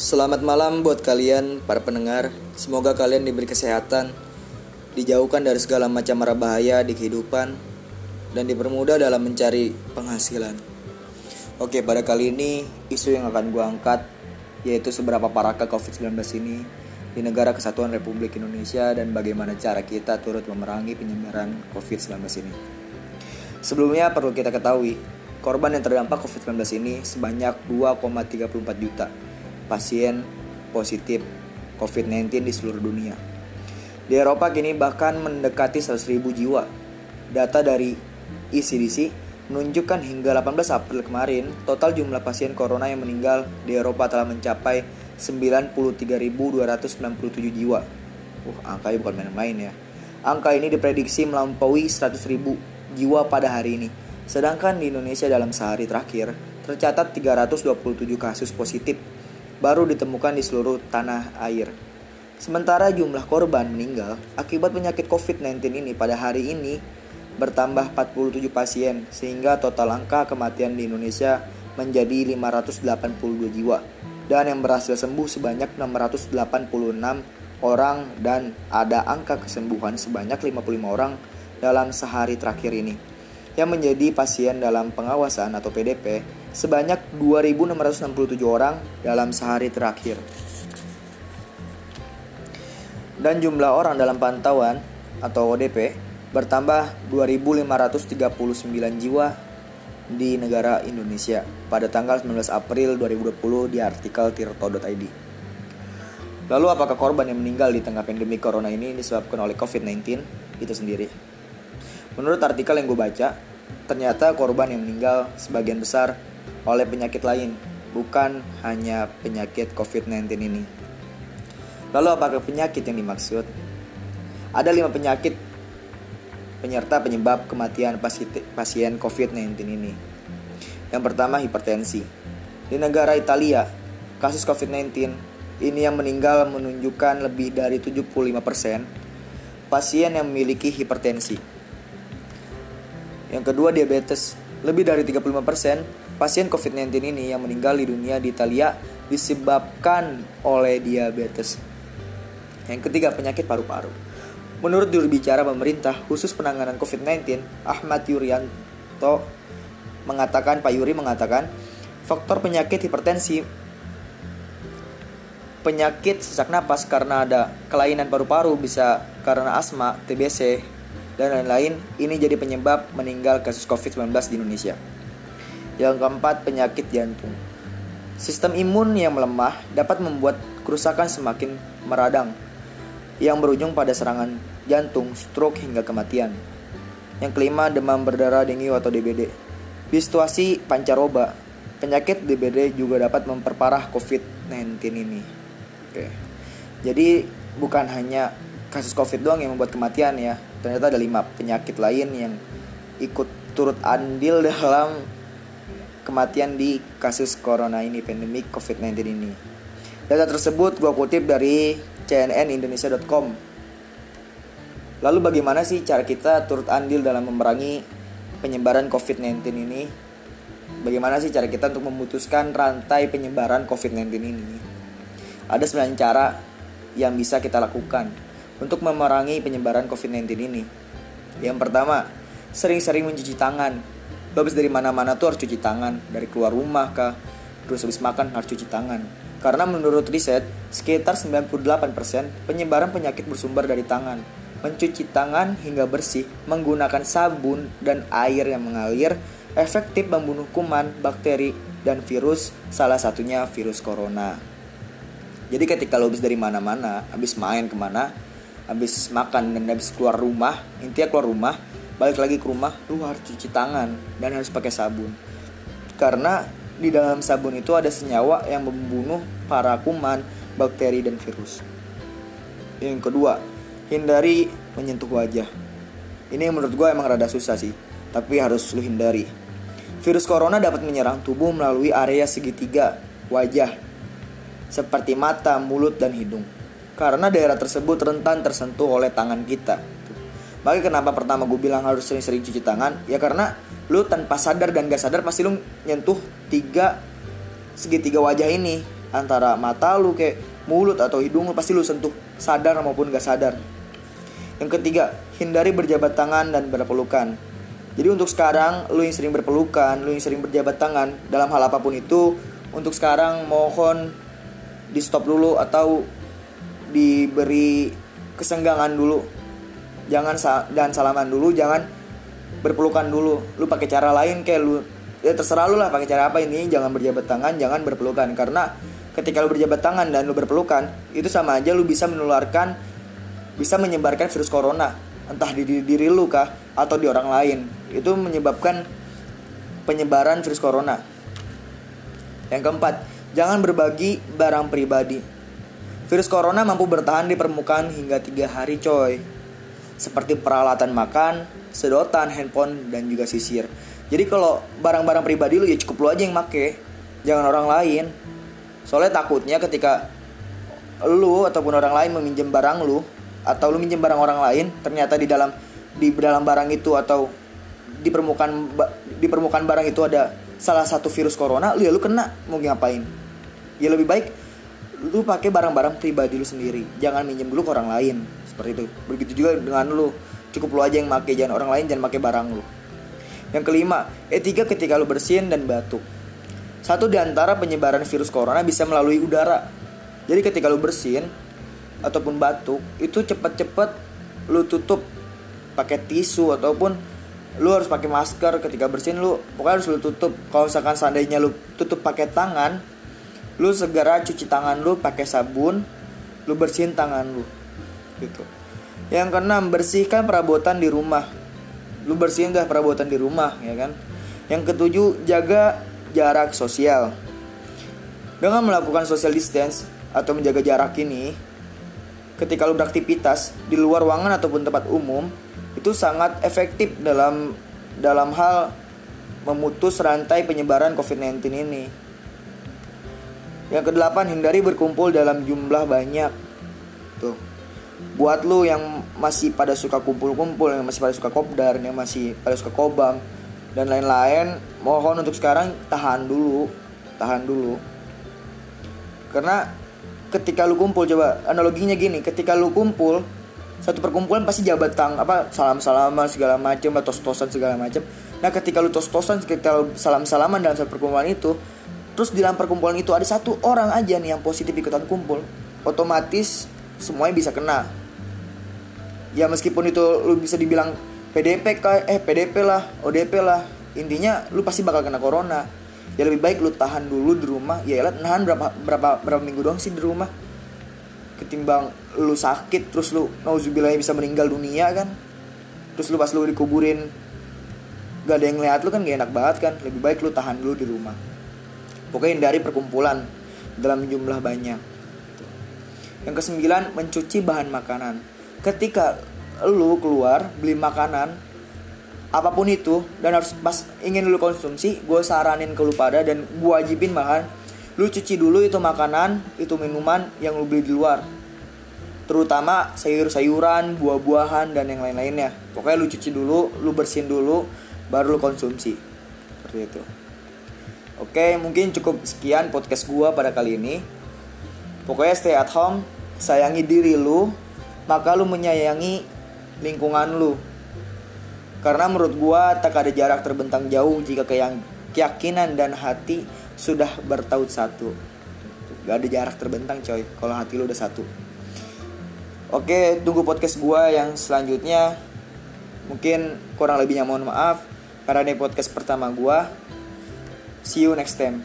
Selamat malam buat kalian para pendengar. Semoga kalian diberi kesehatan, dijauhkan dari segala macam mara bahaya di kehidupan, dan dipermudah dalam mencari penghasilan. Oke, pada kali ini isu yang akan gue angkat yaitu seberapa parakah COVID-19 ini di negara kesatuan Republik Indonesia dan bagaimana cara kita turut memerangi penyebaran COVID-19 ini. Sebelumnya perlu kita ketahui, korban yang terdampak COVID-19 ini sebanyak 2,34 juta pasien positif COVID-19 di seluruh dunia. Di Eropa kini bahkan mendekati 100.000 jiwa. Data dari ECDC menunjukkan hingga 18 April kemarin, total jumlah pasien corona yang meninggal di Eropa telah mencapai 93.297 jiwa. Uh, angkanya bukan main-main ya. Angka ini diprediksi melampaui 100.000 jiwa pada hari ini. Sedangkan di Indonesia dalam sehari terakhir, tercatat 327 kasus positif baru ditemukan di seluruh tanah air. Sementara jumlah korban meninggal akibat penyakit COVID-19 ini pada hari ini bertambah 47 pasien sehingga total angka kematian di Indonesia menjadi 582 jiwa dan yang berhasil sembuh sebanyak 686 orang dan ada angka kesembuhan sebanyak 55 orang dalam sehari terakhir ini yang menjadi pasien dalam pengawasan atau PDP sebanyak 2.667 orang dalam sehari terakhir. Dan jumlah orang dalam pantauan atau ODP bertambah 2.539 jiwa di negara Indonesia pada tanggal 19 April 2020 di artikel tirto.id. Lalu apakah korban yang meninggal di tengah pandemi corona ini disebabkan oleh COVID-19 itu sendiri? Menurut artikel yang gue baca, ternyata korban yang meninggal sebagian besar oleh penyakit lain, bukan hanya penyakit COVID-19 ini. Lalu apakah penyakit yang dimaksud? Ada lima penyakit penyerta penyebab kematian pasien COVID-19 ini. Yang pertama hipertensi. Di negara Italia, kasus COVID-19 ini yang meninggal menunjukkan lebih dari 75% pasien yang memiliki hipertensi. Yang kedua diabetes. Lebih dari 35% pasien COVID-19 ini yang meninggal di dunia di Italia disebabkan oleh diabetes. Yang ketiga penyakit paru-paru. Menurut juru bicara pemerintah khusus penanganan COVID-19, Ahmad Yuryanto mengatakan, Pak Yuri mengatakan, faktor penyakit hipertensi penyakit sesak napas karena ada kelainan paru-paru bisa karena asma, TBC, dan lain-lain ini jadi penyebab meninggal kasus COVID-19 di Indonesia. Yang keempat, penyakit jantung. Sistem imun yang melemah dapat membuat kerusakan semakin meradang yang berujung pada serangan jantung, stroke hingga kematian. Yang kelima, demam berdarah dengue atau DBD. Di situasi pancaroba, penyakit DBD juga dapat memperparah COVID-19 ini. Oke. Jadi bukan hanya kasus COVID doang yang membuat kematian ya. Ternyata ada lima penyakit lain yang ikut turut andil dalam kematian di kasus corona ini, pandemik COVID-19 ini. Data tersebut gue kutip dari cnnindonesia.com. Lalu bagaimana sih cara kita turut andil dalam memerangi penyebaran COVID-19 ini? Bagaimana sih cara kita untuk memutuskan rantai penyebaran COVID-19 ini? Ada 9 cara yang bisa kita lakukan untuk memerangi penyebaran COVID-19 ini. Yang pertama, sering-sering mencuci tangan. Lo habis dari mana-mana tuh harus cuci tangan, dari keluar rumah kah, terus habis makan harus cuci tangan. Karena menurut riset, sekitar 98% penyebaran penyakit bersumber dari tangan. Mencuci tangan hingga bersih menggunakan sabun dan air yang mengalir efektif membunuh kuman, bakteri, dan virus, salah satunya virus corona. Jadi ketika lo habis dari mana-mana, habis main ke mana, habis makan dan habis keluar rumah intinya keluar rumah balik lagi ke rumah lu harus cuci tangan dan harus pakai sabun. Karena di dalam sabun itu ada senyawa yang membunuh para kuman bakteri dan virus. Yang kedua hindari menyentuh wajah. Ini menurut gue emang rada susah sih tapi harus lu hindari. Virus corona dapat menyerang tubuh melalui area segitiga wajah seperti mata, mulut, dan hidung karena daerah tersebut rentan tersentuh oleh tangan kita. Makanya kenapa pertama gue bilang harus sering-sering cuci tangan? Ya karena lu tanpa sadar dan gak sadar pasti lu nyentuh tiga segitiga wajah ini. antara mata lu kayak mulut atau hidung lu pasti lu sentuh sadar maupun gak sadar yang ketiga hindari berjabat tangan dan berpelukan jadi untuk sekarang lu yang sering berpelukan lu yang sering berjabat tangan dalam hal apa pun itu untuk sekarang mohon di stop dulu atau diberi kesenggangan dulu. Jangan sa dan salaman dulu jangan berpelukan dulu. Lu pakai cara lain kayak lu ya terserah lu lah pakai cara apa ini jangan berjabat tangan jangan berpelukan. Karena ketika lu berjabat tangan dan lu berpelukan itu sama aja lu bisa menularkan bisa menyebarkan virus corona. Entah di diri, diri lu kah atau di orang lain. Itu menyebabkan penyebaran virus corona. Yang keempat jangan berbagi barang pribadi virus corona mampu bertahan di permukaan hingga tiga hari coy. Seperti peralatan makan sedotan handphone dan juga sisir. Jadi kalau barang-barang pribadi lu ya cukup lu aja yang make. Jangan orang lain. Soalnya takutnya ketika lu ataupun orang lain meminjam barang lu atau lu minjem barang orang lain ternyata di dalam di dalam barang itu atau di permukaan di permukaan barang itu ada salah satu virus corona lu ya lu kena mau ngapain? Ya lebih baik lu pakai barang-barang pribadi lu sendiri. Jangan minjem dulu ke orang lain. Seperti itu. Begitu juga dengan lu. Cukup lu aja yang make. Jangan orang lain jangan pakai barang lu. Yang kelima, etika ketika lu bersin dan batuk. Satu di antara penyebaran virus corona bisa melalui udara. Jadi ketika lu bersin ataupun batuk, itu cepat-cepat lu tutup. Pakai tisu ataupun lu harus pakai masker. Ketika bersin lu pokoknya harus lu tutup. Kalau misalkan seandainya lu tutup pakai tangan, lu segera cuci tangan lu pakai sabun, lu bersihin tangan lu. Gitu. Yang keenam, bersihkan perabotan di rumah lu bersihin dah perabotan di rumah ya kan yang ketujuh jaga jarak sosial dengan melakukan social distance atau menjaga jarak ini ketika lu beraktivitas di luar ruangan ataupun tempat umum itu sangat efektif dalam dalam hal memutus rantai penyebaran COVID-19 ini. Yang kedelapan, hindari berkumpul dalam jumlah banyak. Tuh. Buat lu yang masih pada suka kumpul-kumpul yang masih pada suka kopdar yang masih pada suka kobam dan lain-lain mohon untuk sekarang tahan dulu tahan dulu. Karena ketika lu kumpul coba analoginya gini ketika lu kumpul satu perkumpulan pasti jabat tang apa salam salaman segala macam atau tos tosan segala macam nah ketika lu tos tosan ketika lu salam salaman dalam satu perkumpulan itu terus di dalam perkumpulan itu ada satu orang aja nih yang positif ikutan kumpul. Otomatis semuanya bisa kena. Ya meskipun itu lu bisa dibilang PDP kayak eh PDP lah ODP lah intinya lu pasti bakal kena corona. Ya lebih baik lu tahan dulu di rumah. Ya lah nahan berapa berapa berapa minggu doang sih di rumah? Ketimbang lu sakit terus lu nauzubillah bisa meninggal dunia kan? Terus lu pas lu dikuburin gak ada yang lihat lu kan gak enak banget kan? Lebih baik lu tahan dulu di rumah pokoknya hindari perkumpulan dalam jumlah banyak yang kesembilan, mencuci bahan makanan. Ketika lu keluar beli makanan apa pun itu dan harus pas ingin lu konsumsi, gue saranin ke lu pada dan gue wajibin bahkan lu cuci dulu itu makanan, itu minuman yang lu beli di luar. Terutama sayur-sayuran, buah-buahan dan yang lain-lainnya. Pokoknya lu cuci dulu, lu bersihin dulu, baru lu konsumsi. Seperti itu. Oke, mungkin cukup sekian podcast gue pada kali ini. Pokoknya stay at home, sayangi diri lu, maka lu menyayangi lingkungan lu. Karena menurut gua tak ada jarak terbentang jauh jika keyakinan dan hati sudah bertaut satu. Gak ada jarak terbentang coy kalau hati lu udah satu. Oke, tunggu podcast gua yang selanjutnya. Mungkin kurang lebihnya mohon maaf karena ini podcast pertama gua. See you next time.